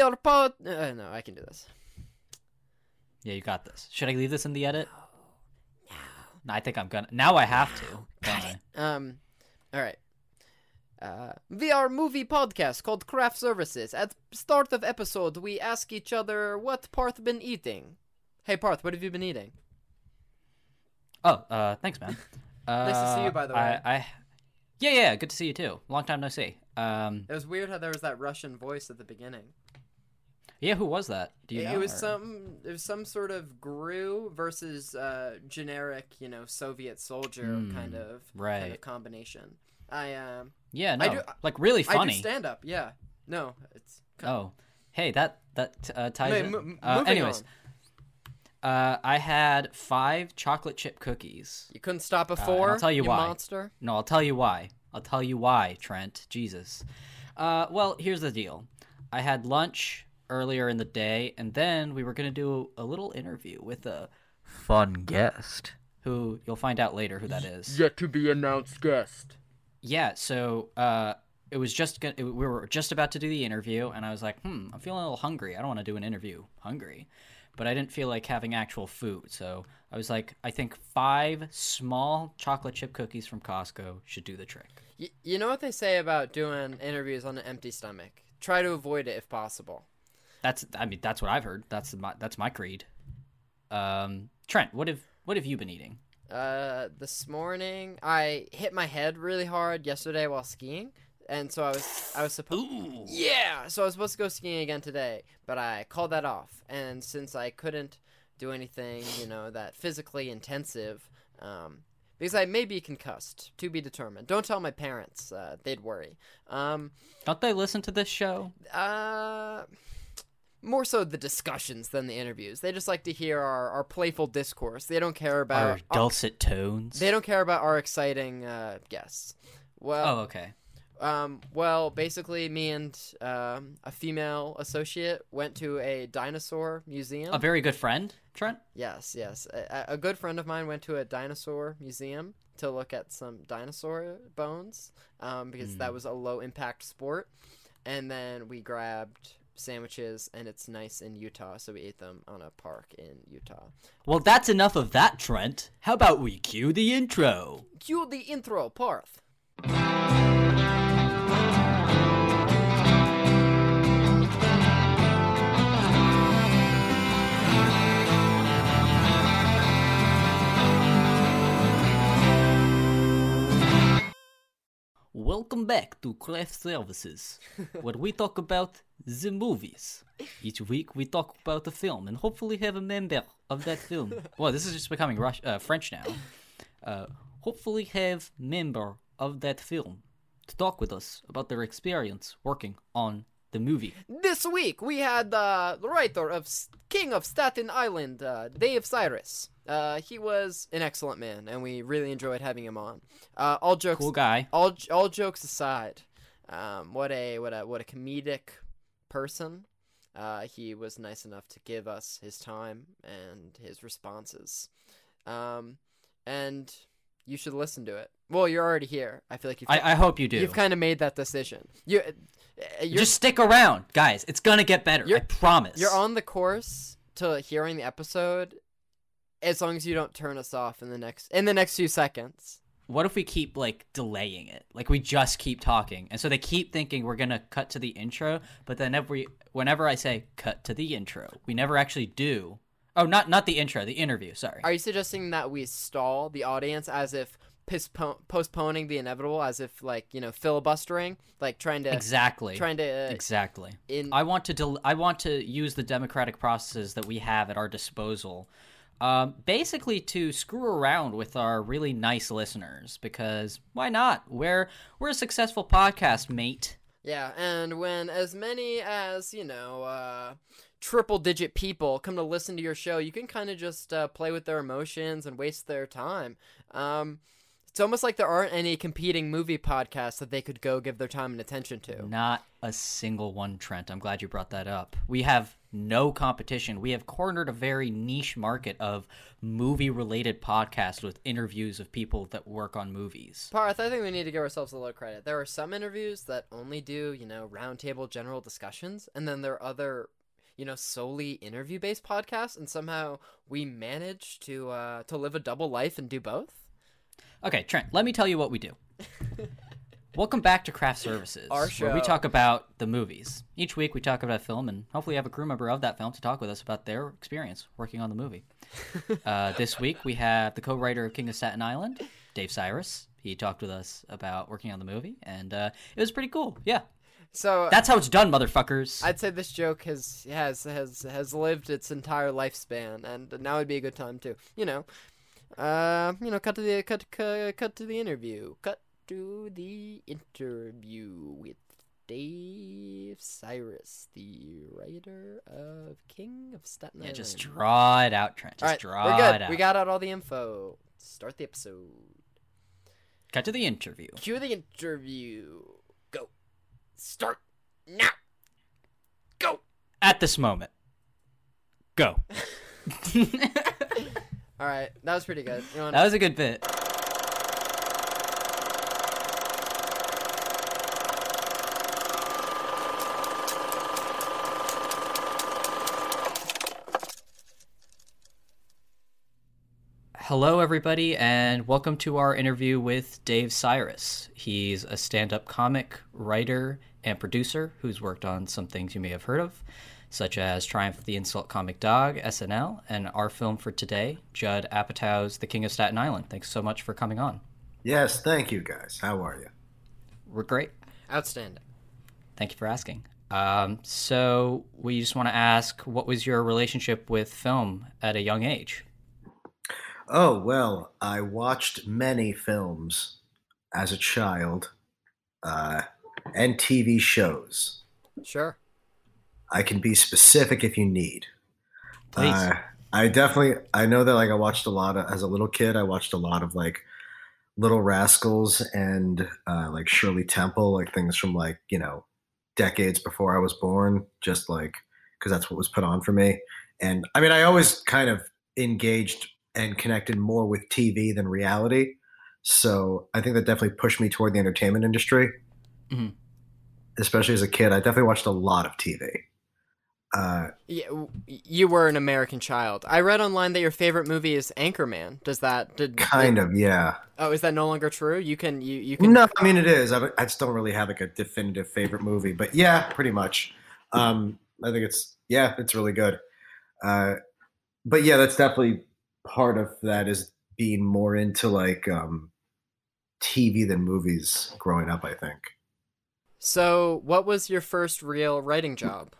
are pod. Uh, no, I can do this. Yeah, you got this. Should I leave this in the edit? No, no I think I'm gonna. Now I have to. don't I? Um, all right. Uh, are movie podcast called Craft Services. At start of episode, we ask each other what Parth been eating. Hey Parth, what have you been eating? Oh, uh, thanks, man. Uh, Nice to see you, by the way. I, I, yeah, yeah, good to see you too. Long time no see. Um, It was weird how there was that Russian voice at the beginning. yeah, who was that? Do you it, know? it was or- some it was some sort of GRU versus uh, generic, you know, Soviet soldier Hmm, kind of right. kind of combination. I um Yeah, no, I do- like really funny. stand up. Yeah. No, it's Oh, hey, that that uh, ties in. m- uh, anyways, on. uh, I had five chocolate chip cookies. You couldn't stop a and I'll tell you why. monster. No, I'll tell you why. I'll tell you why, Trent. Jesus. Uh, well, here's the deal. I had lunch earlier in the day, and then we were gonna do a little interview with a fun guest who you'll find out later who that is. Yet to be announced guest. Yeah, so uh, it was just gonna, it, we were just about to do the interview, and I was like, hmm, I'm feeling a little hungry. I don't want to do an interview hungry, but I didn't feel like having actual food, so I was like, I think five small chocolate chip cookies from Costco should do the trick. Y- you know what they say about doing interviews on an empty stomach? Try to avoid it if possible. That's, I mean, that's what I've heard. That's my, that's my creed. Um, Trent, what have, what have you been eating? Uh, this morning I hit my head really hard yesterday while skiing, and so I was I was supposed Ooh. yeah, so I was supposed to go skiing again today, but I called that off. And since I couldn't do anything, you know, that physically intensive, um, because I may be concussed, to be determined. Don't tell my parents; uh, they'd worry. Um, Don't they listen to this show? uh, more so the discussions than the interviews. They just like to hear our, our playful discourse. They don't care about Our dulcet tones. they don't care about our exciting uh, guests. Well, Oh, okay. Um, well, basically, me and um, a female associate went to a dinosaur museum. A very good friend, Trent. yes, yes. A, a good friend of mine went to a dinosaur museum to look at some dinosaur bones um, because that was a low impact sport. And then we grabbed sandwiches, and it's nice in Utah, so we ate them on a park in Utah. Well, that's enough of that, Trent. How about we cue the intro? Cue the intro, Parth. Welcome back to Craft Services, where we talk about the movies. Each week we talk about a film and hopefully have a member of that film. well, this is just becoming Rush, uh, French now. Uh, hopefully have member of that film to talk with us about their experience working on the movie. This week we had uh, the writer of S- King of Staten Island, uh, Dave Sirus. Uh, he was an excellent man, and we really enjoyed having him on. Uh, all jokes, Cool guy. all all jokes aside, um, what a what a what a comedic person. Uh, he was nice enough to give us his time and his responses, um, and you should listen to it. Well, you're already here. I feel like you've I, I hope you do. you've kind of made that decision. You, uh, you're Just stick around, guys. It's gonna get better. I promise. You're on the course to hearing the episode as long as you don't turn us off in the next in the next few seconds. what if we keep like delaying it like we just keep talking and so they keep thinking we're gonna cut to the intro but then every whenever i say cut to the intro we never actually do oh not not the intro the interview sorry. Are you suggesting that we stall the audience as if postponing the inevitable as if like, you know, filibustering, like trying to exactly. trying to uh, exactly. in i want to del- i want to use the democratic processes that we have at our disposal um, basically to screw around with our really nice listeners because why not? We're we're a successful podcast mate. Yeah, and when as many as, you know, uh, triple digit people come to listen to your show, you can kind of just uh, play with their emotions and waste their time. Um, It's almost like there aren't any competing movie podcasts that they could go give their time and attention to. Not a single one, Trent. I'm glad you brought that up. We have no competition. We have cornered a very niche market of movie related podcasts with interviews of people that work on movies. Parth, I think we need to give ourselves a little credit. There are some interviews that only do, you know, roundtable general discussions, and then there are other, you know, solely interview based podcasts, and somehow we manage to uh, to live a double life and do both. Okay, Trent, let me tell you what we do. Welcome back to Craft Services, Our where we talk about the movies. Each week we talk about a film, and hopefully have a crew member of that film to talk with us about their experience working on the movie. uh, this week we have the co-writer of King of Staten Island, Dave Sirus. He talked with us about working on the movie, and uh, it was pretty cool. Yeah, So that's how it's done, motherfuckers. I'd say this joke has has has has lived its entire lifespan, and now would be a good time to, you know, uh, you know, cut to the cut cut, cut to the interview, cut to the interview with Dave Sirus, the writer of King of Staten yeah, Island. just draw it out, Trent. Just all right, draw we're good. it out. We got out all the info. Start the episode. Cut to the interview. Cue the interview. Go. Start now. Go. At this moment, go. All right, that was pretty good. You know, That was a good bit. Hello, everybody, and welcome to our interview with Dave Sirus. He's a stand up comic, writer, and producer who's worked on some things you may have heard of, such as Triumph of the Insult Comic Dog, SNL, and our film for today, Judd Apatow's The King of Staten Island. Thanks so much for coming on. Yes, thank you guys. How are you? We're great. outstanding. Thank you for asking. Um, so, we just want to ask what was your relationship with film at a young age? Oh, well, I watched many films as a child uh, and TV shows. Sure. I can be specific if you need. Please. Uh, I definitely, I know that like I watched a lot of, as a little kid, I watched a lot of like Little Rascals and uh, like Shirley Temple, like things from like, you know, decades before I was born, just like, because that's what was put on for me. And I mean, I always kind of engaged and connected more with TV than reality. So I think that definitely pushed me toward the entertainment industry. Mhm. Especially as a kid, I definitely watched a lot of TV. Uh, Yeah, you were an American child. I read online that your favorite movie is Anchorman. Does that did, kind of, yeah. Oh, is that no longer true? You can you you can No, I mean it is. I, I just don't really have like a definitive favorite movie, but yeah, pretty much. Um, I think it's yeah, it's really good. Uh, but yeah, that's definitely part of that is being more into like um, TV than movies growing up. I think. So, what was your first real writing job?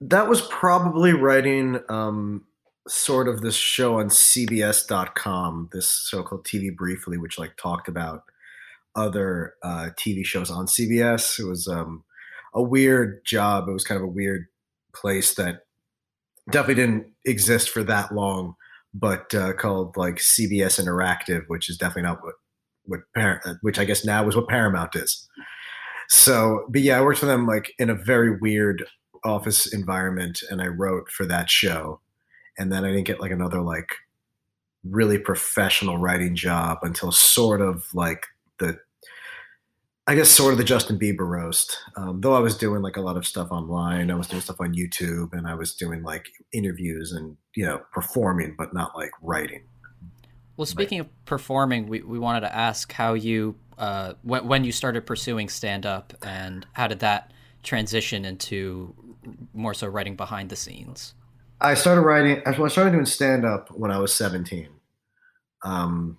That was probably writing um, sort of this show on CBS.com, this so-called TV Briefly, which like talked about other uh, TV shows on CBS. It was um, a weird job. It was kind of a weird place that definitely didn't exist for that long, but uh, called like CBS Interactive, which is definitely not what what Par- uh, which I guess now is what Paramount is. So, but yeah, I worked for them like in a very weird office environment, and I wrote for that show, and then I didn't get like another like really professional writing job until sort of like the I guess sort of the Justin Bieber roast. Um, though I was doing like a lot of stuff online, I was doing stuff on YouTube, and I was doing like interviews and you know performing, but not like writing. Well, speaking of performing, we, we wanted to ask how you uh, when when you started pursuing stand up and how did that transition into more so writing behind the scenes. I started writing. I started doing stand up when I was seventeen. Um,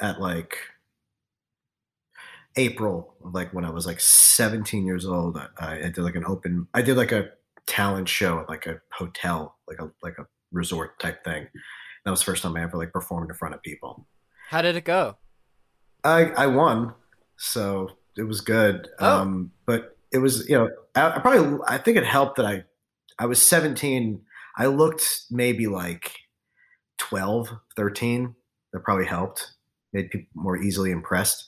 at like April, like when I was like seventeen years old, I, I did like an open. I did like a talent show at like a hotel, like a like a resort type thing. That was the first time I ever like performed in front of people. How did it go? I I won, so it was good. Oh. Um, but it was you know I, I probably I think it helped that I I was 17. I looked maybe like 12, 13. That probably helped. made people more easily impressed.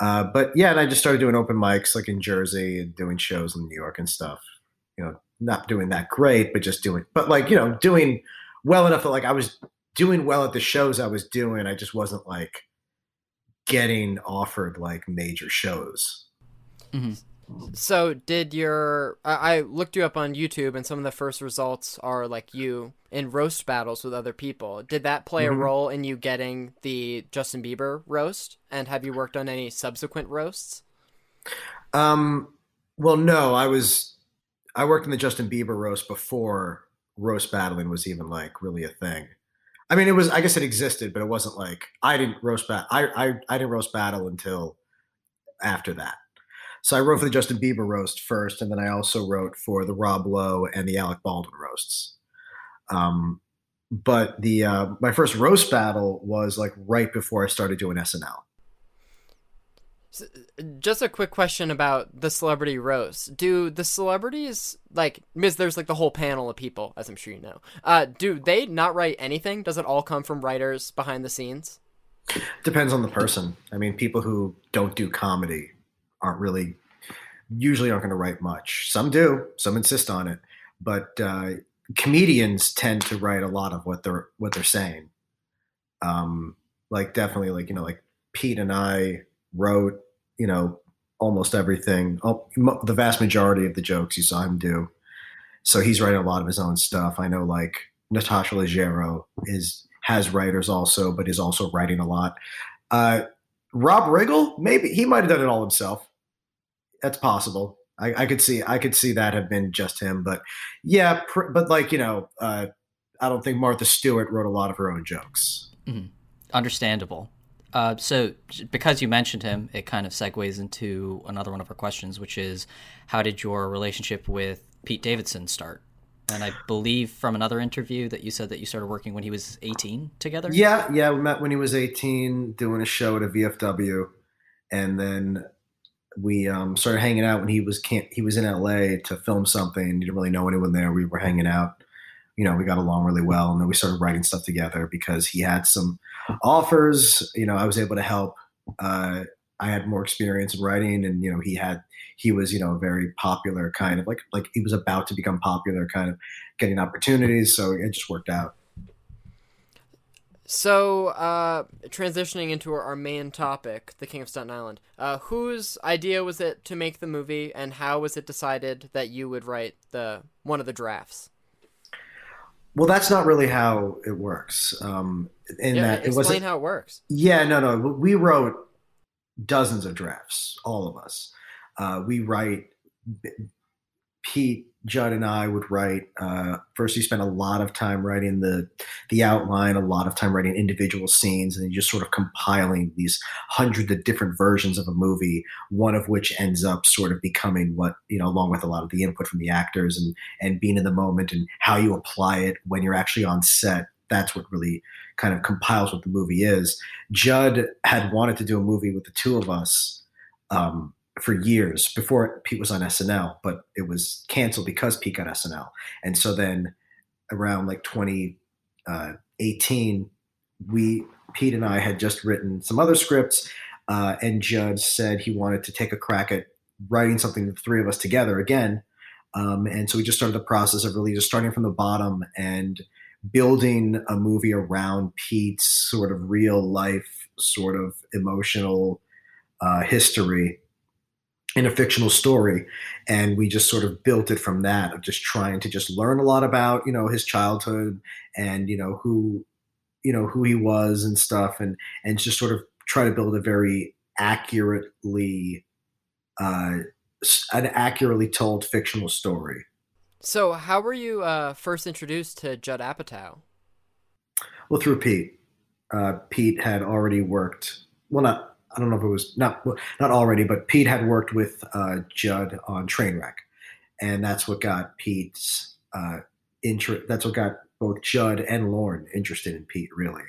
Uh, but yeah, and I just started doing open mics like in Jersey and doing shows in New York and stuff. You know, not doing that great, but just doing, but like you know, doing well enough that like I was doing well at the shows I was doing. I just wasn't like getting offered like major shows. Mm-hmm. So did your I looked you up on YouTube and some of the first results are like you in roast battles with other people. Did that play Mhm. a role in you getting the Justin Bieber roast? And have you worked on any subsequent roasts? Um, well, no, I was I worked in the Justin Bieber roast before roast battling was even like really a thing. I mean, it was I guess it existed, but it wasn't like I didn't roast bat I I, I didn't roast battle until after that. So I wrote for the Justin Bieber roast first, and then I also wrote for the Rob Lowe and the Alec Baldwin roasts. Um, but the uh, my first roast battle was like right before I started doing SNL. Just a quick question about the celebrity roast. Do the celebrities like because there's like the whole panel of people, as I'm sure you know. Uh, do they not write anything? Does it all come from writers behind the scenes? Depends on the person. I mean, people who don't do comedy aren't really usually aren't going to write much. Some do. Some insist on it, but uh, comedians tend to write a lot of what they're what they're saying. Um, like definitely, like you know, like Pete and I wrote, you know, almost everything. Oh, the vast majority of the jokes you saw him do. So he's writing a lot of his own stuff. I know, like Natasha Leggero is has writers also, but is also writing a lot. Uh, Rob Riggle, maybe he might have done it all himself. That's possible. I, I could see I could see that have been just him, but yeah, pr- but like you know, uh, I don't think Martha Stewart wrote a lot of her own jokes. Understandable. Uh, so, because you mentioned him, it kind of segues into another one of our questions, which is how did your relationship with Pete Davidson start? And I believe from another interview that you said that you started working when he was 18 together? Yeah, yeah, we met when he was 18, doing a show at a VFW, and then we um, started hanging out when he was can he was in LA to film something. He didn't really know anyone there. We were hanging out. You know, we got along really well, and then we started writing stuff together because he had some offers. You know, I was able to help. Uh, I had more experience in writing, and you know, he had he was you know a very popular kind of like like he was about to become popular, kind of getting opportunities. So it just worked out. So, uh, transitioning into our, main topic, the King of Staten Island. Uh, whose idea was it to make the movie, and how was it decided that you would write the one of the drafts? Well, that's not really how it works. Um, in yeah, that it explain wasn't. how it works. Yeah, no, no. We wrote dozens of drafts, all of us. Uh, we write. Pete, Judd, and I would write. Uh, first, you spent a lot of time writing the the outline, a lot of time writing individual scenes, and just sort of compiling these hundreds of different versions of a movie. One of which ends up sort of becoming what you know, along with a lot of the input from the actors and and being in the moment and how you apply it when you're actually on set. That's what really kind of compiles what the movie is. Judd had wanted to do a movie with the two of us um, for years before Pete was on SNL, but it was canceled because Pete got SNL. And so then around like 2018, we Pete and I had just written some other scripts, uh, and Judd said he wanted to take a crack at writing something the three of us together again. Um, and so we just started the process of really just starting from the bottom and building a movie around Pete's sort of real life, sort of emotional uh, history in a fictional story. And we just sort of built it from that of just trying to just learn a lot about, you know, his childhood and, you know, who, you know, who he was and stuff and, and just sort of try to build a very accurately, uh, an accurately told fictional story. So, how were you uh, first introduced to Judd Apatow? Well, through Pete. Uh, Pete had already worked. Well, not I don't know if it was not not already, but Pete had worked with uh, Judd on Trainwreck, and that's what got Pete's uh, interest. That's what got both Judd and Lauren interested in Pete, really.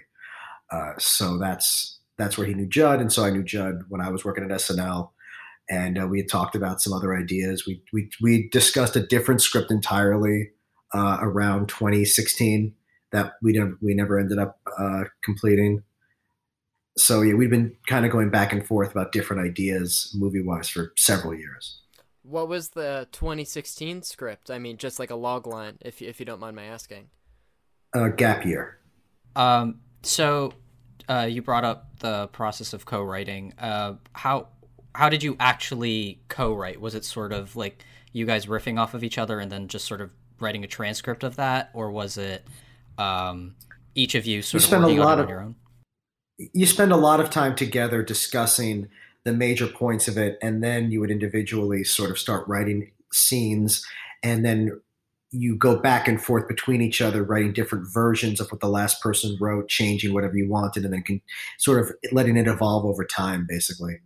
Uh, so that's that's where he knew Judd, and so I knew Judd when I was working at SNL, and uh, we had talked about some other ideas. We we we discussed a different script entirely uh, around 2016 that we never we never ended up uh, completing. So yeah, we've been kind of going back and forth about different ideas movie wise for several years. What was the 2016 script? I mean, just like a log line, if if you don't mind my asking. Uh, gap year. Um, so uh, you brought up the process of co-writing. Uh, how how did you actually co-write? Was it sort of like you guys riffing off of each other and then just sort of writing a transcript of that, or was it um, each of you sort You of spend a working on lot it of- on your own? You spend a lot of time together discussing the major points of it, and then you would individually sort of start writing scenes, and then you go back and forth between each other, writing different versions of what the last person wrote, changing whatever you wanted, and then can sort of letting it evolve over time, basically.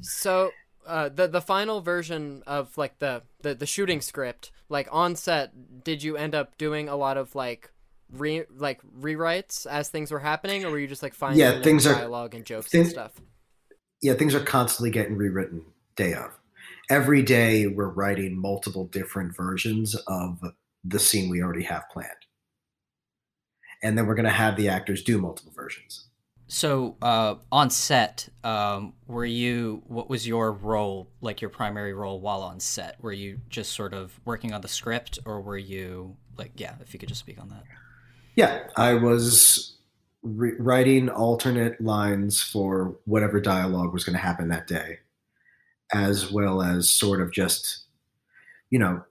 So, uh, the the final version of like the, the the shooting script, like on set, did you end up doing a lot of like re like rewrites as things were happening, or were you just like finding Yeah, things are- dialogue and jokes thing- and stuff? yeah, things are constantly getting rewritten day of. Every day we're writing multiple different versions of the scene we already have planned. And then we're going to have the actors do multiple versions. So uh, on set, um, were you? What was your role, like your primary role while on set? Were you just sort of working on the script, or were you like, yeah? If you could just speak on that. Yeah, I was re- writing alternate lines for whatever dialogue was going to happen that day, as well as sort of just, you know,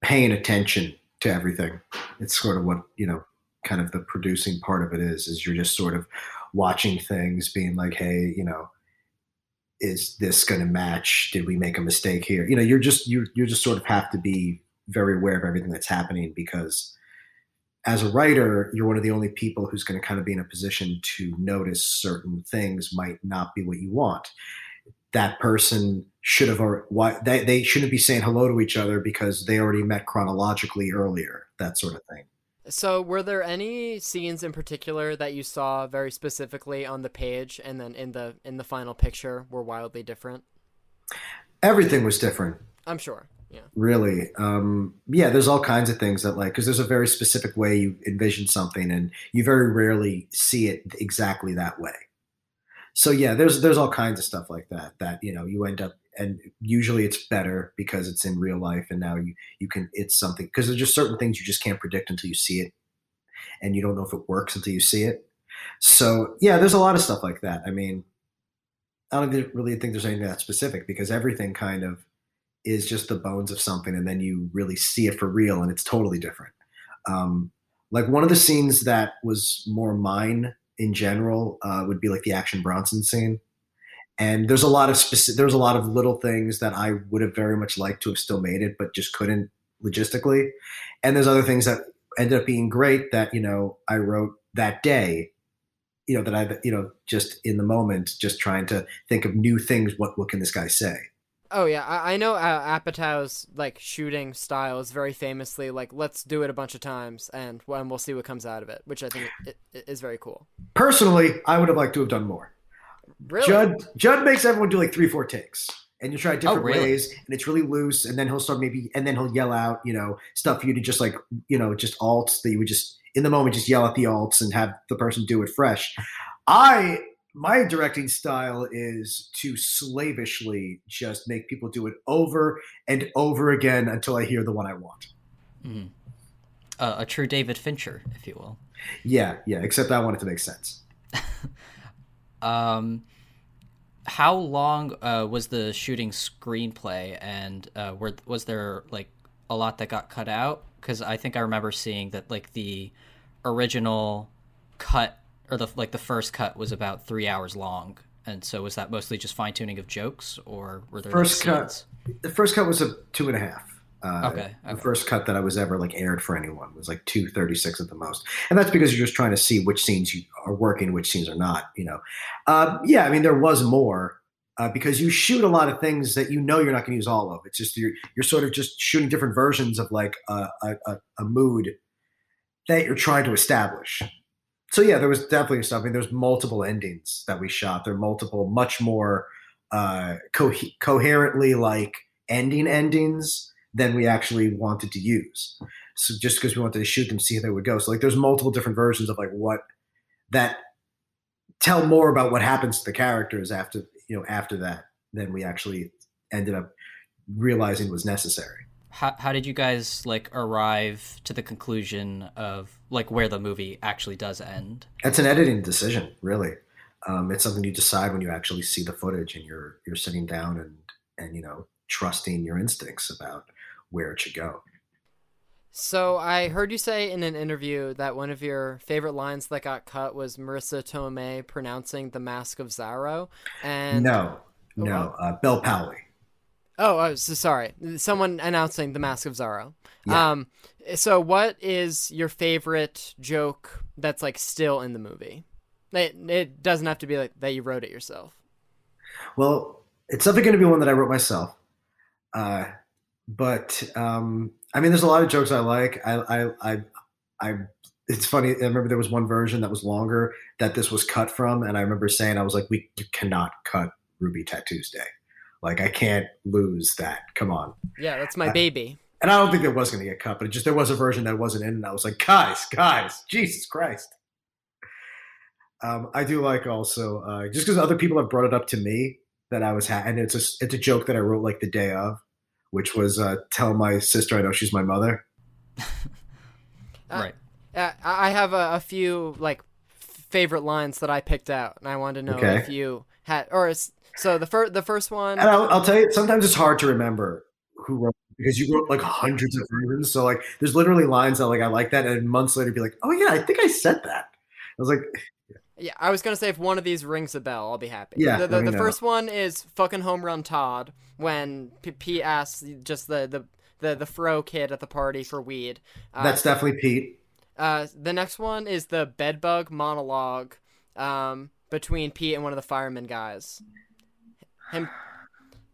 paying attention to everything. It's sort of what, you know, kind of the producing part of it is, is you're just sort of watching things, being like, hey, you know, is this going to match? Did we make a mistake here? You know, you're just, you, you just sort of have to be very aware of everything that's happening because as a writer, you're one of the only people who's going to kind of be in a position to notice certain things might not be what you want. That person should have, already, why they, they shouldn't be saying hello to each other because they already met chronologically earlier, that sort of thing. So, were there any scenes in particular that you saw very specifically on the page, and then in the in the final picture were wildly different? Everything was different. I'm sure. Yeah. really um yeah there's all kinds of things that like because there's a very specific way you envision something and you very rarely see it exactly that way. So yeah there's there's all kinds of stuff like that that you know you end up and usually it's better because it's in real life and now you you can it's something because there's just certain things you just can't predict until you see it and you don't know if it works until you see it. So yeah there's a lot of stuff like that. I mean i don't really think there's anything that specific because everything kind of is just the bones of something and then you really see it for real and it's totally different. Um, like one of the scenes that was more mine in general uh, would be like the action bronson scene. And there's a lot of specific there's a lot of little things that i would have very much liked to have still made it but just couldn't logistically. And there's other things that ended up being great that you know i wrote that day you know that i you know just in the moment just trying to think of new things. What what can this guy say Oh yeah, I, I know uh, Apatow's like shooting style is very famously like let's do it a bunch of times and when we'll see what comes out of it, which I think i i- is very cool. personally i would have liked to have done more Really? Judd Judd makes everyone do like three, four takes. And you try different really? ways, and it's really loose. And then he'll start maybe, and then he'll yell out, you know, stuff for you to just like, you know, just alts that you would just in the moment just yell at the alts and have the person do it fresh. I my directing style is to slavishly just make people do it over and over again until I hear the one I want. Mhm. Uh, a true David Fincher, if you will. Yeah, yeah. Except I want it to make sense. Um, how long uh, was the shooting screenplay, and uh, were was there like a lot that got cut out? Because I think I remember seeing that like the original cut or the like the first cut was about three hours long, and so was that mostly just fine tuning of jokes, or were there First like, cut. The first cut was a two and a half. Uh, Okay, The first cut that I was ever like aired for anyone was like two thirty six at the most, and that's because you're just trying to see which scenes you are working, which scenes are not. You know, uh, yeah. I mean, there was more uh, because you shoot a lot of things that you know you're not going to use all of. It's just you're you're sort of just shooting different versions of like a, a, a mood that you're trying to establish. So yeah, there was definitely mean, there's multiple endings that we shot. There are multiple, much more uh, co- coherently like ending endings than we actually wanted to use. So just because we wanted to shoot them, see how they would go. So like, there's multiple different versions of like what that tell more about what happens to the characters after you know after that than we actually ended up realizing was necessary. How, how did you guys like arrive to the conclusion of like where the movie actually does end? It's an editing decision, really. Um, it's something you decide when you actually see the footage and you're you're sitting down and and you know trusting your instincts about where it should go. So I heard you say in an interview that one of your favorite lines that got cut was Marisa Tomei pronouncing the Mask of Zorro, and no, no, uh, Bel Powley. Oh, oh, so sorry. Someone announcing the Mask of Zorro. Yeah. Um, so what is your favorite joke that's like still in the movie? It, it doesn't have to be like that you wrote it yourself. Well, it's definitely going to be one that I wrote myself. Uh, but um, I mean, there's a lot of jokes I like. I, I, I, I, it's funny. I remember there was one version that was longer that this was cut from, and I remember saying, I was like, we cannot cut Ruby Tattoos Day. Like, I can't lose that. Come on. Yeah, that's my I- baby. And I don't think it was going to get cut, but it just there was a version that wasn't in, and I was like, guys, guys, Jesus Christ. Um, I do like also uh, just because other people have brought it up to me that I was ha- and it's a it's a joke that I wrote like the day of, which was uh, tell my sister I know she's my mother. Uh, right. Uh, I have a, a few like favorite lines that I picked out, and I wanted to know Okay. if you had or is, so the first the first one. And I'll, I'll tell you, sometimes it's hard to remember who wrote because you wrote like hundreds of versions. So like, there's literally lines that like I like that, and months later be like, oh yeah, I think I said that. I was like, Yeah, I was gonna say if one of these rings a bell, I'll be happy. Yeah, the, the, the first one is fucking home run Todd when P- Pete asks just the the the the fro kid at the party for weed. Uh, that's definitely Pete. uh, the next one is the bedbug monologue um, between Pete and one of the fireman guys. Him,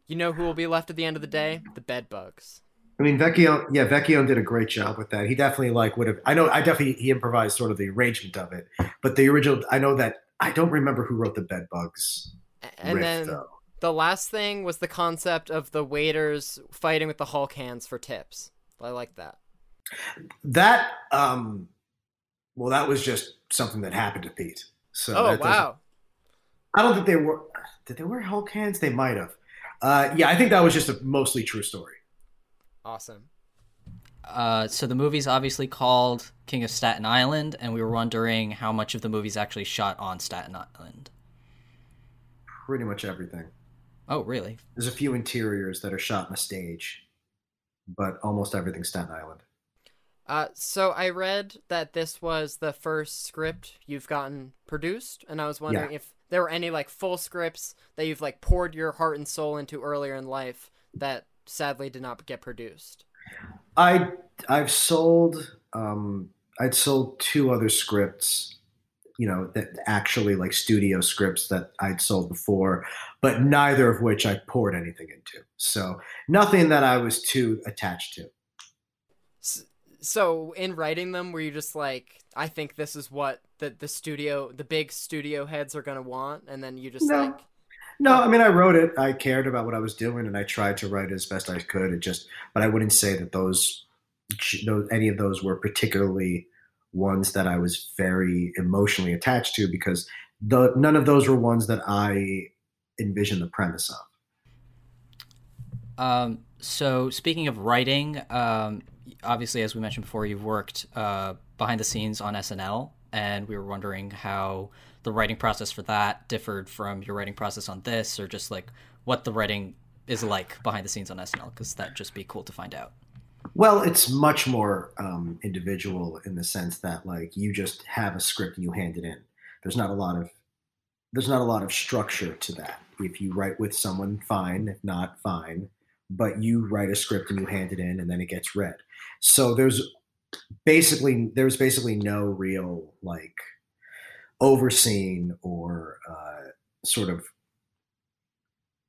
you know who will be left at the end of the day? The bedbugs. I mean, Vecchio, yeah, Vecchio did a great job with that. He definitely like would have. I know, I definitely he improvised sort of the arrangement of it, but the original, I know that I don't remember who wrote the Bed Bugs And riff then though. the last thing was the concept of the waiters fighting with the Hulk hands for tips. I like that. That, um, well, that was just something that happened to Pete. So oh wow! I don't think they were. Did they wear Hulk hands? They might have. Uh, yeah, I think that was just a mostly true story. Awesome. Uh, so the movie's obviously called King of Staten Island, and we were wondering how much of the movie's actually shot on Staten Island. Pretty much everything. Oh, really? There's a few interiors that are shot on a stage, but almost everything's Staten Island. Uh, so I read that this was the first script you've gotten produced, and I was wondering if there were any like full scripts that you've like poured your heart and soul into earlier in life that sadly did not get produced. I I've sold um I'd sold two other scripts, you know, that actually like studio scripts that I'd sold before, but neither of which I poured anything into. So nothing that I was too attached to. So in writing them, were you just like, I think this is what the the studio, the big studio heads are gonna want, and then you just No. like, No, I mean I wrote it. I cared about what I was doing, and I tried to write as best I could. It just, but I wouldn't say that those, those any of those were particularly ones that I was very emotionally attached to because the none of those were ones that I envisioned the premise of. Um, so speaking of writing, um, obviously, as we mentioned before, you've worked uh, behind the scenes on SNL, and we were wondering how the writing process for that differed from your writing process on this, or just like what the writing is like behind the scenes on SNL, because that'd just be cool to find out. Well, it's much more um, individual in the sense that like you just have a script and you hand it in. There's not a lot of there's not a lot of structure to that. If you write with someone, fine. If not, fine. But you write a script and you hand it in, and then it gets read. So there's basically there's basically no real like overseeing or uh, sort of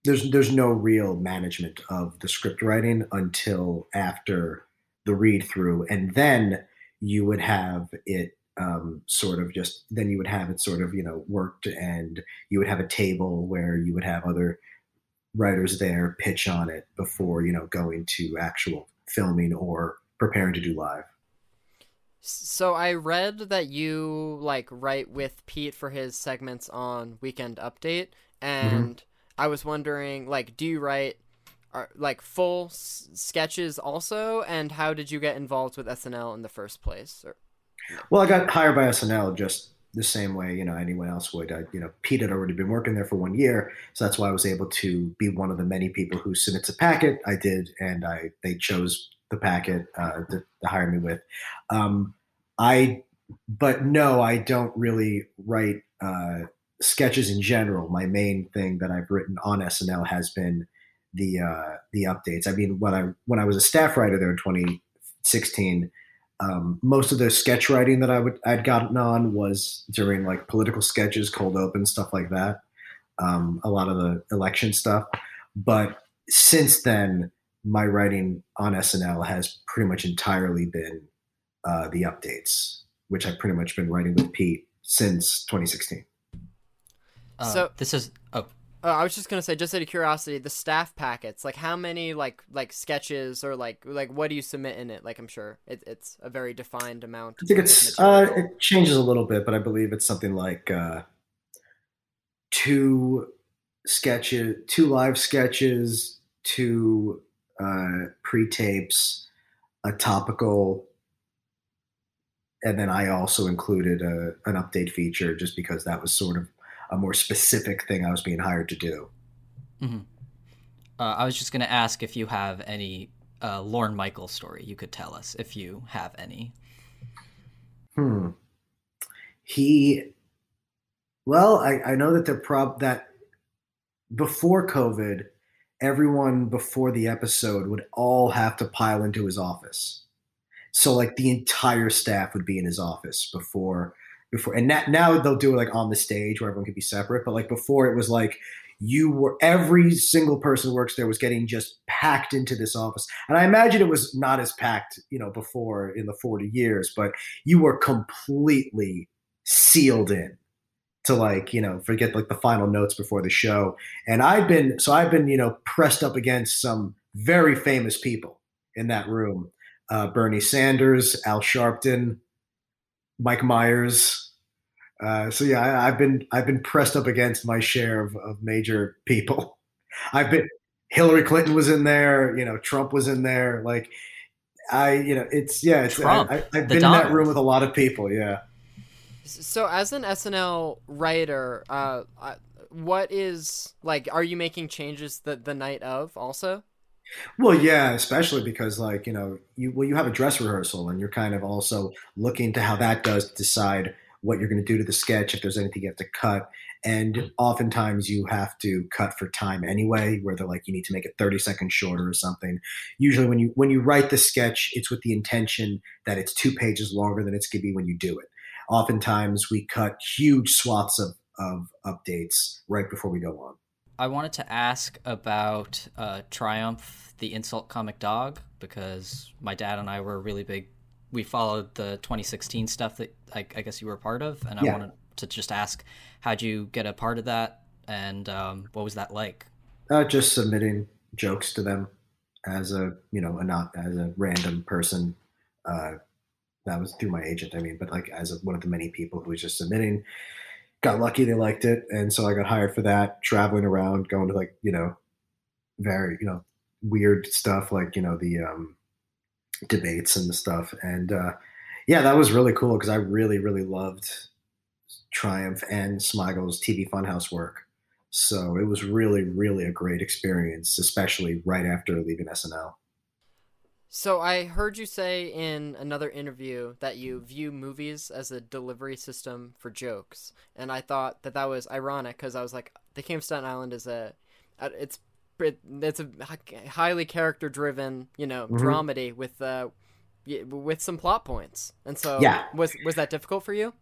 there's there's no real management of the script writing until after the read through and then you would have it um, sort of just then you would have it sort of you know worked and you would have a table where you would have other writers there pitch on it before you know going to actual filming or preparing to do live So I read that you like write with Pete for his segments on Weekend Update, mm-hmm. and I was wondering, like, do you write are, like full s- sketches also? And how did you get involved with SNL in the first place? Or, Well, I got hired by SNL just the same way you know anyone else would. I, you know, Pete had already been working there for one year, so that's why I was able to be one of the many people who submits a packet. I did, and I they chose the packet uh, to, to hire me with. Um, I, but no, I don't really write uh, sketches in general. My main thing that I've written on SNL has been the uh, the updates. I mean, when I when I was a staff writer there in 2016 um, most of the sketch writing that I would I'd gotten on was during like political sketches, cold open stuff like that. Um, a lot of the election stuff, but since then, my writing on SNL has pretty much entirely been uh, the updates, which I've pretty much been writing with Pete since 2016. Uh, So- this is oh uh, I was just gonna say, just out of curiosity, the staff packets, like how many like like sketches or like like what do you submit in it? Like I'm sure it, it's a very defined amount. I think it's uh, it changes a little bit, but I believe it's something like uh, two sketches, two live sketches, two uh, pre-tapes, a topical, and then I also included a, an update feature just because that was sort of a more specific thing I was being hired to do. uh, I was just gonna ask if you have any uh, Lorne Michael story you could tell us if you have any. Hmm. He, well, I, I know that the prob that before COVID, everyone before the episode would all have to pile into his office. So like the entire staff would be in his office before before and that, now they'll do it like on the stage where everyone could be separate. But like before it was like you were every single person who works there was getting just packed into this office. And I imagine it was not as packed, you know, before in the 40 years, but you were completely sealed in to like you know forget like the final notes before the show. And i've been so i've been you know pressed up against some very famous people in that room. Uh, bernie sanders al sharpton mike myers. Uh, so yeah I, i've been i've been pressed up against my share of, of major people. I've been hillary clinton was in there you know trump was in there. Like i you know it's yeah it's Trump, I, the been in that room with a lot of people yeah So, as an SNL writer, uh, what is like? Are you making changes the the night of also? Well, yeah, especially because like you know you well you have a dress rehearsal and you're kind of also looking to how that does to decide what you're going to do to the sketch if there's anything you have to cut and oftentimes you have to cut for time anyway where they're like you need to make it 30 seconds shorter or something usually when you when you write the sketch it's with the intention that it's two pages longer than it's going to be when you do it oftentimes we cut huge swaths of of updates right before we go on I wanted to ask about uh, Triumph, the insult comic dog, because my dad and I were really big. We followed the 2016 stuff that I, I guess you were a part of, and I Yeah. wanted to just ask, how'd you get a part of that, and um, what was that like? Uh, just submitting jokes to them as a you know a not as a random person. Uh, that was through my agent. I mean, but like as one of the many people who was just submitting. Got lucky, they liked it, and so I got hired for that. Traveling around, going to like you know, very you know weird stuff like you know the um, debates and the stuff, and uh, yeah, that was really cool because I really really loved Triumph and Smigel's TV Funhouse work. So it was really, really a great experience, especially right after leaving SNL. So I heard you say in another interview that you view movies as a delivery system for jokes, and I thought that that was ironic because I was like, The King of Staten Island is a, it's it's a highly character driven, you know, Mhm. dramedy with uh, with some plot points, and so Yeah. was was that difficult for you?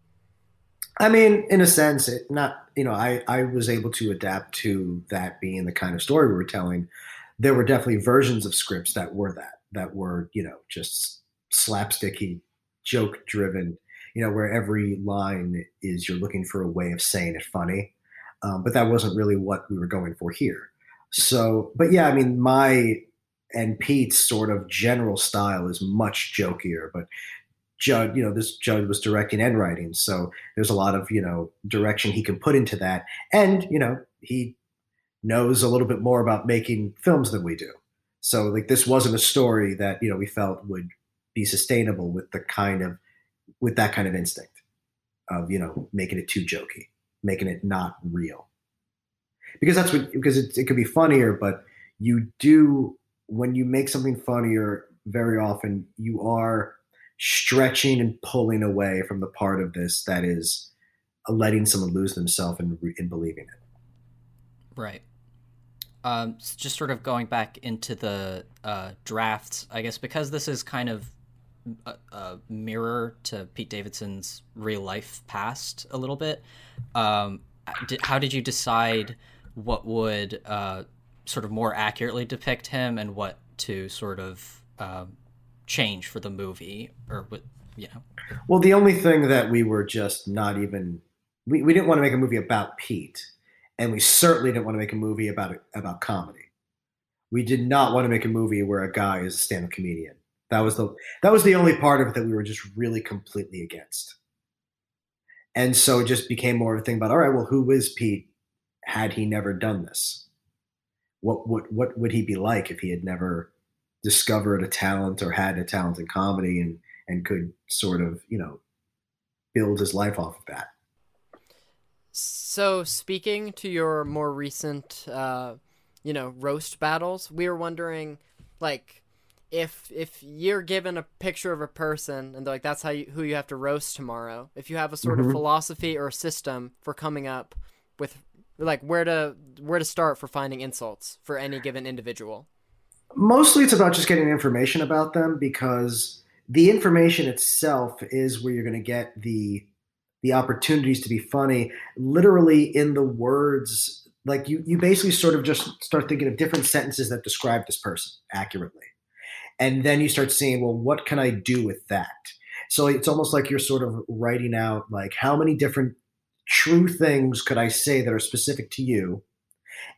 I mean, in a sense, it not you know, I I was able to adapt to that being the kind of story we were telling. There were definitely versions of scripts that were that that were you know just slapsticky, joke driven. You know, where every line is you're looking for a way of saying it funny, um, but that wasn't really what we were going for here. So, but yeah, I mean, my and Pete's sort of general style is much jokier, but Judd, you know, this Judd was directing and writing, so there's a lot of you know direction he can put into that, and you know he knows a little bit more about making films than we do. So like this wasn't a story that you know we felt would be sustainable with the kind of with that kind of instinct of you know making it too jokey, making it not real. Because that's what because it, it could be funnier, but you do when you make something funnier. Very often you are stretching and pulling away from the part of this that is letting someone lose themselves in, in believing it. Right. Um, just sort of going back into the uh, drafts, I guess because this is kind of a, a, mirror to Pete Davidson's real life past a little bit. Um, did, how did you decide what would uh, sort of more accurately depict him and what to sort of um, change for the movie or what you know? Well, the only thing that we were just not even we, we didn't want to make a movie about Pete and we certainly didn't want to make a movie about about comedy. We did not want to make a movie where a guy is a stand-up comedian. That was the that was the only part of it that we were just really completely against. And so it just became more of a thing about all right, well, who is Pete had he never done this? What what what would he be like if he had never discovered a talent or had a talent in comedy and and could sort of, you know, build his life off of that? So, speaking to your more recent, uh, you know, roast battles, we were wondering, like, if if you're given a picture of a person and they're like, that's how you, who you have to roast tomorrow. If you have a sort mm-hmm. of philosophy or system for coming up with, like, where to where to start for finding insults for any given individual. Mostly, it's about just getting information about them because the information itself is where you're going to get the the opportunities to be funny literally in the words like you you basically sort of just start thinking of different sentences that describe this person accurately. And then you start seeing well what can i do with that? So it's almost like you're sort of writing out like how many different true things could i say that are specific to you?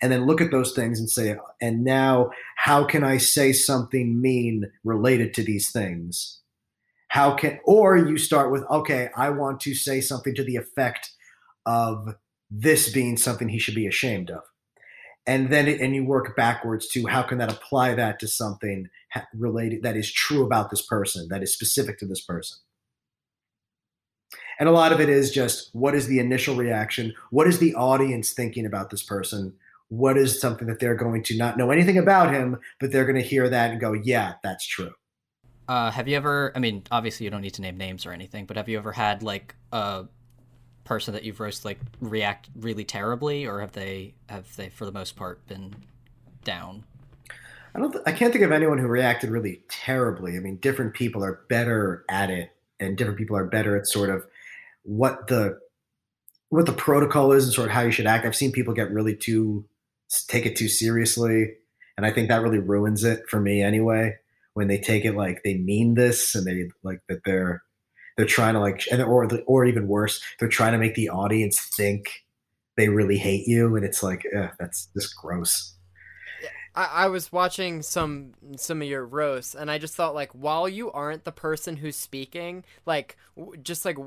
And then look at those things and say and now how can i say something mean related to these things how can or you start with okay i want to say something to the effect of this being something he should be ashamed of. And then it, and you work backwards to how can that apply that to something related that is true about this person that is specific to this person. And a lot of it is just what is the initial reaction? What is the audience thinking about this person? What is something that they're going to not know anything about him but they're going to hear that and go yeah that's true uh, have you ever? I mean, obviously you don't need to name names or anything, but have you ever had like a person that you've roasted like react really terribly, or have they have they for the most part been down? I don't. Th- I can't think of anyone who reacted really terribly. I mean, different people are better at it, and different people are better at sort of what the what the protocol is and sort of how you should act. I've seen people get really too take it too seriously, and I think that really ruins it for me anyway when they take it like they mean this and they like that they're they're trying to like and or or even worse they're trying to make the audience think they really hate you and it's like that's just gross. I, I was watching some some of your roasts and i just thought like while you aren't the person who's speaking like just like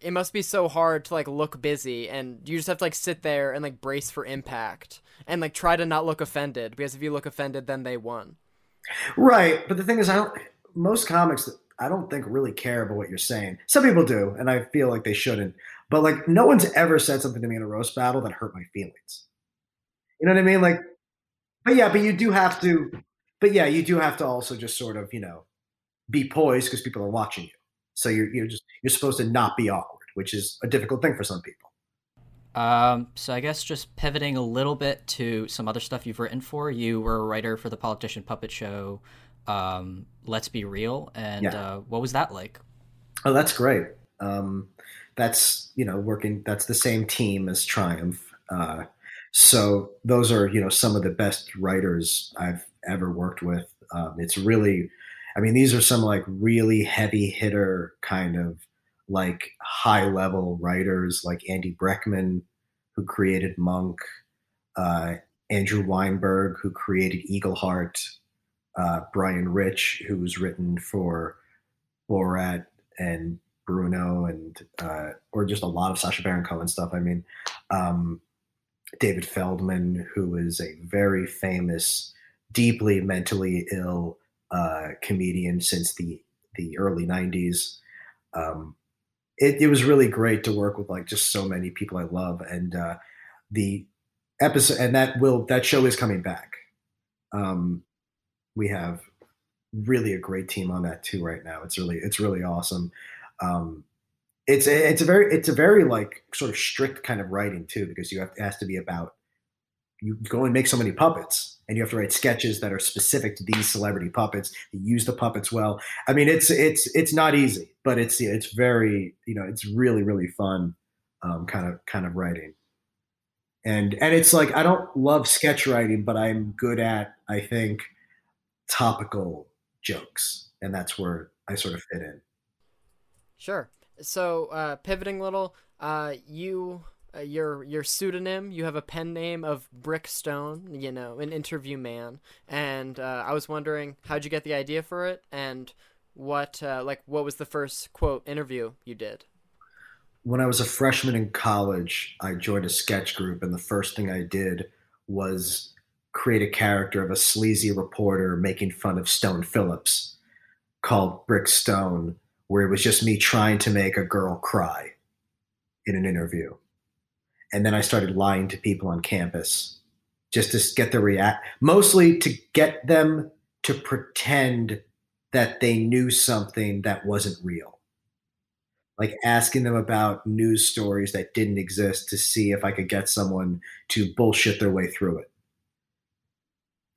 it must be so hard to like look busy and you just have to like sit there and like brace for impact and like try to not look offended because if you look offended then they won Right, but the thing is, I don't. Most comics, I don't think really care about what you're saying. Some people do, and I feel like they shouldn't. But like, no one's ever said something to me in a roast battle that hurt my feelings. You know what I mean? Like, but yeah, but you do have to. But yeah, you do have to also just sort of, you know, be poised because people are watching you. So you're you're just you're supposed to not be awkward, which is a difficult thing for some people. Um, so I guess just pivoting a little bit to some other stuff you've written for. You were a writer for the Politician Puppet Show. Um, Let's be real, and yeah. uh, what was that like? Oh, that's great. Um, that's you know working. That's the same team as Triumph. Uh, so those are you know some of the best writers I've ever worked with. Um, it's really, I mean, these are some like really heavy hitter kind of like high level writers like Andy Breckman, who created Monk, uh, Andrew Weinberg, who created Eagleheart, uh, Brian Rich, who's written for Borat, and Bruno and uh, or just a lot of Sacha Baron Cohen stuff. I mean, um, David Feldman, who is a very famous, deeply mentally ill uh, comedian since the the early '90s. Um, it, it, was really great to work with like just so many people I love, and uh, the episode and that will that show is coming back. Um, we have really a great team on that too right now. It's really it's really awesome. Um, it's it's a very it's a very like sort of strict kind of writing too because you have it has to be about you go and make so many puppets and you have to write sketches that are specific to these celebrity puppets you use the puppets well. I mean it's it's it's not easy but it's it's very you know it's really really fun um, kind of kind of writing. And and it's like i don't love sketch writing but i'm good at i think topical jokes and that's where i sort of fit in. Sure. So uh, pivoting a little, uh, you uh, your your pseudonym you have a pen name of Brickstone, you know, an interview man, and uh, I was wondering how'd you get the idea for it, and what uh, like what was the first quote interview you did? When I was a freshman in college, I joined a sketch group, and the first thing I did was create a character of a sleazy reporter making fun of Stone Phillips called Brickstone where it was just me trying to make a girl cry in an interview. And then I started lying to people on campus just to get the react, mostly to get them to pretend that they knew something that wasn't real. Like asking them about news stories that didn't exist to see if I could get someone to bullshit their way through it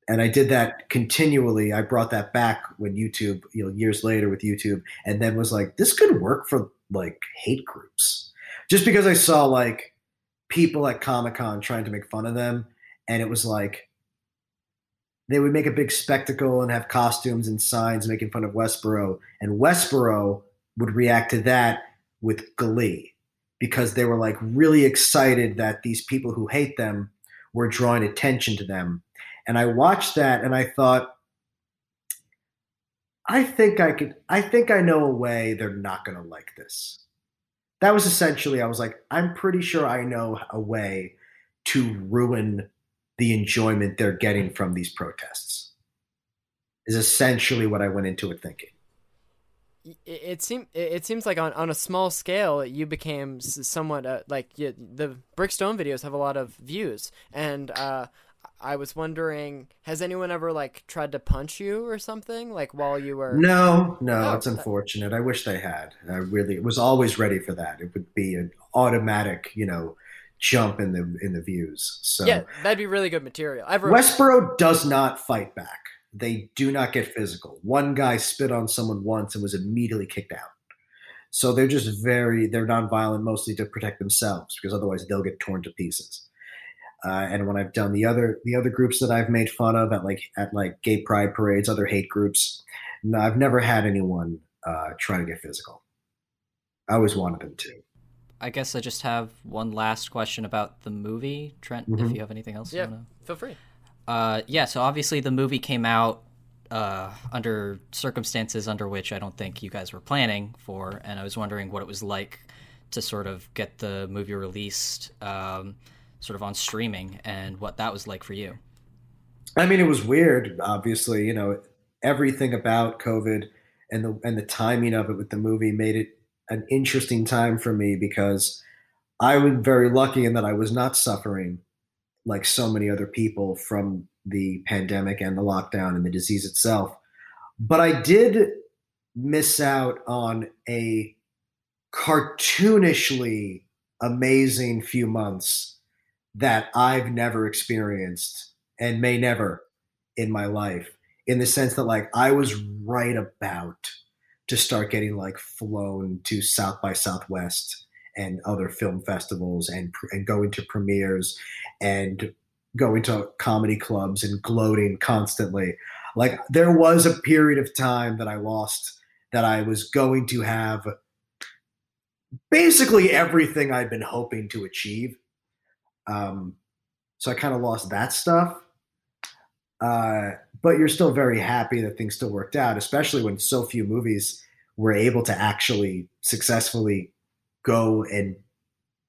and I did that continually. I brought that back when YouTube, you know, years later with YouTube, and then was like, this could work for like hate groups, just because I saw like people at Comic Con trying to make fun of them, and it was like they would make a big spectacle and have costumes and signs making fun of Westboro, and Westboro would react to that with glee because they were like really excited that these people who hate them were drawing attention to them and I watched that and I thought, I think I could, I think I know a way they're not going to like this. That was essentially, I was like, I'm pretty sure I know a way to ruin the enjoyment they're getting from these protests, is essentially what I went into it thinking. It seems it seems like on, on a small scale you became somewhat uh, like you, the brickstone videos have a lot of views. And uh, I was wondering, has anyone ever like tried to punch you or something like while you were? No, no, oh, it's unfortunate. I wish they had. I really was always ready for that. It would be an automatic, you know, jump in the in the views. So yeah, that'd be really good material. I've Westboro does not fight back. They do not get physical. One guy spit on someone once and was immediately kicked out. So they're just very they're nonviolent mostly to protect themselves because otherwise they'll get torn to pieces. Uh, and when I've done the other the other groups that I've made fun of at like at like gay pride parades, other hate groups, no, I've never had anyone uh, try to get physical. I always wanted them to. I guess I just have one last question about the movie, Trent. Mm-hmm. If you have anything else, yeah, wanna... feel free. Uh, yeah, so obviously the movie came out uh, under circumstances under which I don't think you guys were planning for, and I was wondering what it was like to sort of get the movie released. Um, sort of on streaming and what that was like for you. I mean, it was weird. Obviously, you know, everything about COVID and the and the timing of it with the movie made it an interesting time for me because I was very lucky in that I was not suffering like so many other people from the pandemic and the lockdown and the disease itself. But I did miss out on a cartoonishly amazing few months that I've never experienced and may never in my life in the sense that like I was right about to start getting like flown to South by Southwest and other film festivals and and going to premieres and going to comedy clubs and gloating constantly. Like there was a period of time that I lost that I was going to have basically everything I'd been hoping to achieve um, so I kind of lost that stuff. Uh, but you're still very happy that things still worked out, especially when so few movies were able to actually successfully go and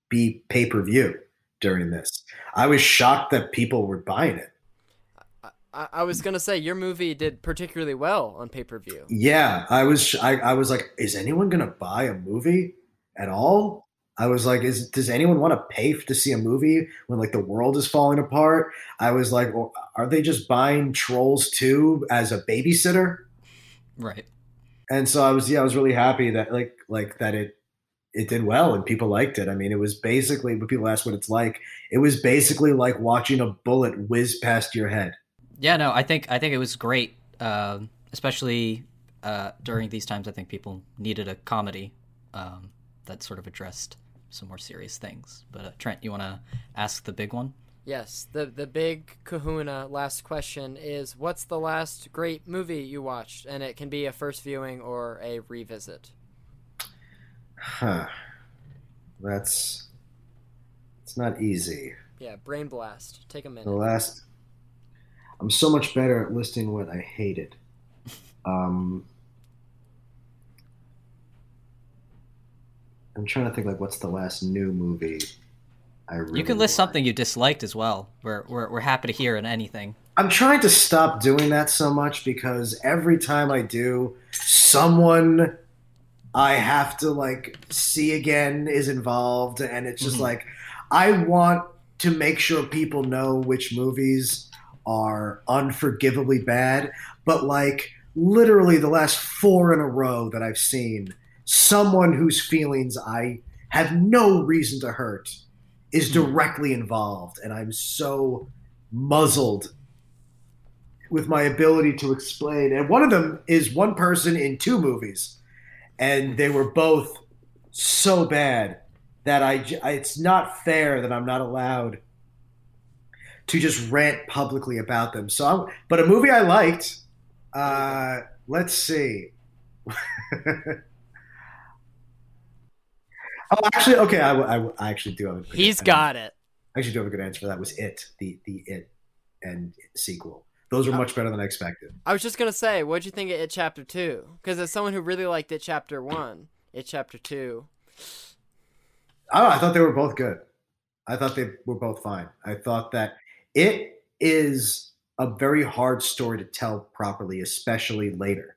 be pay per view during this. I was shocked that people were buying it. I, I was gonna say your movie did particularly well on pay per view. Yeah, I was. I, I was like, is anyone gonna buy a movie at all? I was like, is does anyone want to pay to see a movie when like the world is falling apart? I was like, well, are they just buying Trolls 2 as a babysitter? Right. And so I was yeah, I was really happy that like like that it it did well and people liked it. I mean, it was basically when people ask what it's like, it was basically like watching a bullet whiz past your head. Yeah, no, I think I think it was great, um, especially uh, during these times. I think people needed a comedy um, that sort of addressed some more serious things. But uh, Trent, you want to ask the big one? Yes, the the big Kahuna last question is what's the last great movie you watched? And it can be a first viewing or a revisit. Huh. That's it's not easy. Yeah, brain blast. Take a minute. The last I'm so much better at listing what I hated. Um I'm trying to think like what's the last new movie I really You can list liked. something you disliked as well. We're we're we're happy to hear in anything. I'm trying to stop doing that so much because every time I do, someone I have to like see again is involved, and it's just Mhm. like I want to make sure people know which movies are unforgivably bad, but like literally the last four in a row that I've seen, someone whose feelings I have no reason to hurt is Mhm. directly involved, and I'm so muzzled with my ability to explain. And one of them is one person in two movies, and they were both so bad that I, I- it's not fair that I'm not allowed to just rant publicly about them. So, I'm, but a movie I liked. Uh, let's see. oh, actually, okay. I I actually do have. A good He's answer. got it. I actually do have a good answer for that. Was it the the it and sequel? Those are much better than I expected. I was just gonna say, what'd you think of It Chapter Two? Because as someone who really liked It Chapter One, It Chapter Two, Oh, I thought they were both good. I thought they were both fine. I thought that it is a very hard story to tell properly, especially later.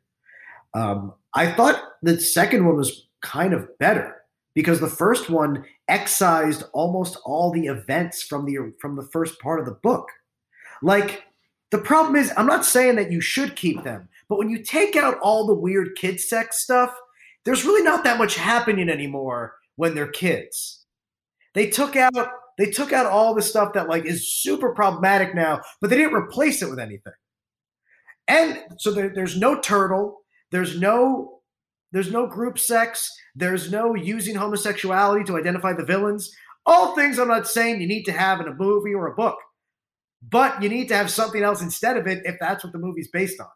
Um, I thought the second one was kind of better because the first one excised almost all the events from the from the first part of the book. Like the problem is, I'm not saying that you should keep them, but when you take out all the weird kid sex stuff, there's really not that much happening anymore when they're kids. They took out they took out all the stuff that like is super problematic now, but they didn't replace it with anything. And so there, there's no turtle, there's no there's no group sex, there's no using homosexuality to identify the villains. All things I'm not saying you need to have in a movie or a book. But you need to have something else instead of it if that's what the movie's based on.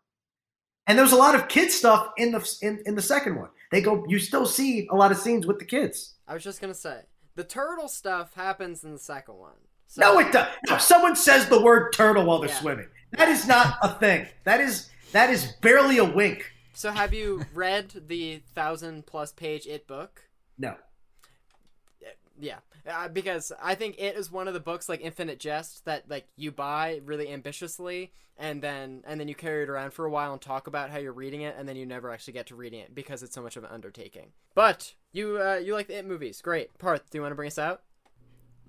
And there's a lot of kid stuff in the in, in the second one. They go you still see a lot of scenes with the kids. I was just gonna say the turtle stuff happens in the second one. So, No, it does. No, someone says the word turtle while they're Yeah. swimming. That is not a thing. That is that is barely a wink. So have you read the thousand plus page It book? No. Yeah, uh, because I think it is one of the books like Infinite Jest that like you buy really ambitiously and then and then you carry it around for a while and talk about how you're reading it and then you never actually get to reading it because it's so much of an undertaking. But you uh, you like the It movies, great. Parth, do you want to bring us out?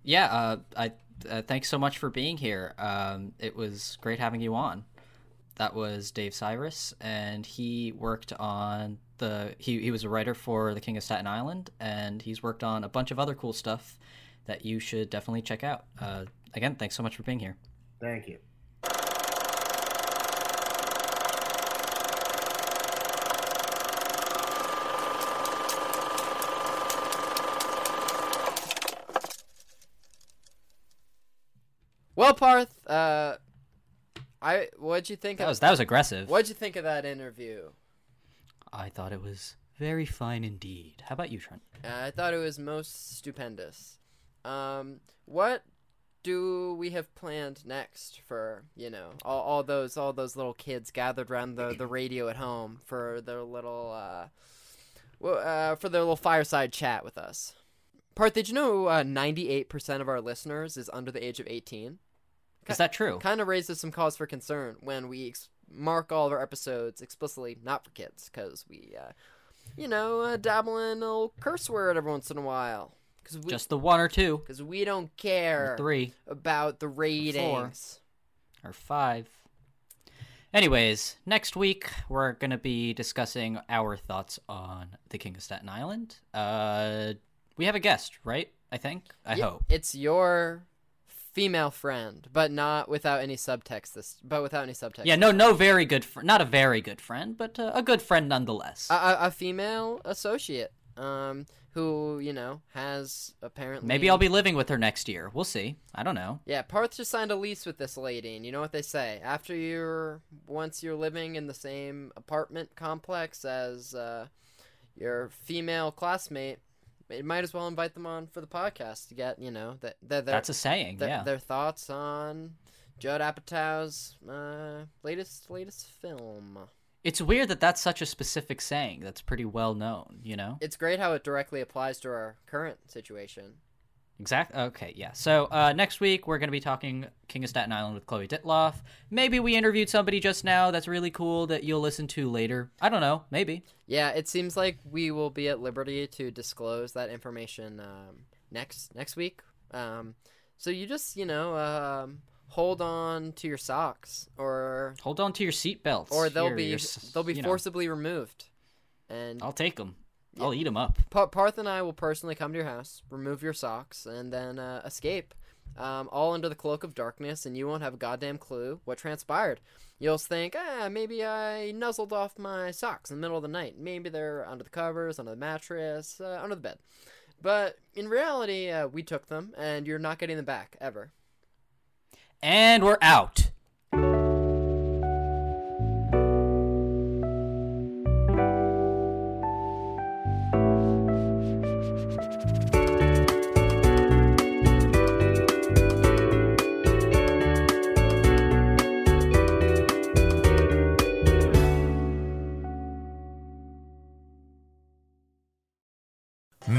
Yeah, uh, I uh, thanks so much for being here. Um, it was great having you on. That was Dave Sirus, and he worked on the. He he was a writer for The King of Staten Island, and he's worked on a bunch of other cool stuff that you should definitely check out. Uh, again, thanks so much for being here. Thank you. Well, Parth, uh, I what'd you think That of was that was aggressive. what'd you think of that interview? I thought it was very fine indeed. How about you, Trent? I thought it was most stupendous. Um, what do we have planned next for you know all, all those all those little kids gathered around the, the radio at home for their little uh, uh, for their little fireside chat with us. Parth, did you know uh, 98% of our listeners is under the age of 18? Is that true? Kind of raises some cause for concern when we ex- mark all of our episodes explicitly not for kids, because we, uh, you know, uh, dabble in a little curse word every once in a while. Cause we, Just the one or two, because we don't care or three, about the ratings. or five. Anyways, next week we're gonna be discussing our thoughts on the King of Staten Island. Uh, we have a guest, right? I think. I Yeah, hope. it's your female friend, but not without any subtext. This, but without any subtext. Yeah, no, no, very good. Fr- not a very good friend, but uh, a good friend nonetheless. a, a, a female associate, um, who you know has apparently Maybe I'll be living with her next year. We'll see. I don't know. Yeah, Parth just signed a lease with this lady, and you know what they say: after you're once you're living in the same apartment complex as uh, your female classmate, you might as well invite them on for the podcast to get you know that their, their, That's a saying. their, yeah. their thoughts on Judd Apatow's uh, latest latest film. It's weird that that's such a specific saying. That's pretty well known. You know. It's great how it directly applies to our current situation. Exact. Okay, yeah. So uh, next week we're gonna be talking King of Staten Island with Chloe Ditloff. Maybe we interviewed somebody just now that's really cool that you'll listen to later. I don't know. Maybe. Yeah, it seems like we will be at liberty to disclose that information um, next next week. Um, so you just you know um, hold on to your socks, or Hold on to your seatbelts. or they'll Here, be your they'll be you know, forcibly removed. And I'll take them. I'll eat them up. Pa- Parth and I will personally come to your house, remove your socks, and then uh, escape. Um, all under the cloak of darkness, and you won't have a goddamn clue what transpired. You'll think, ah, maybe I nuzzled off my socks in the middle of the night. Maybe they're under the covers, under the mattress, uh, under the bed. But in reality, uh, we took them, and you're not getting them back ever. And we're out.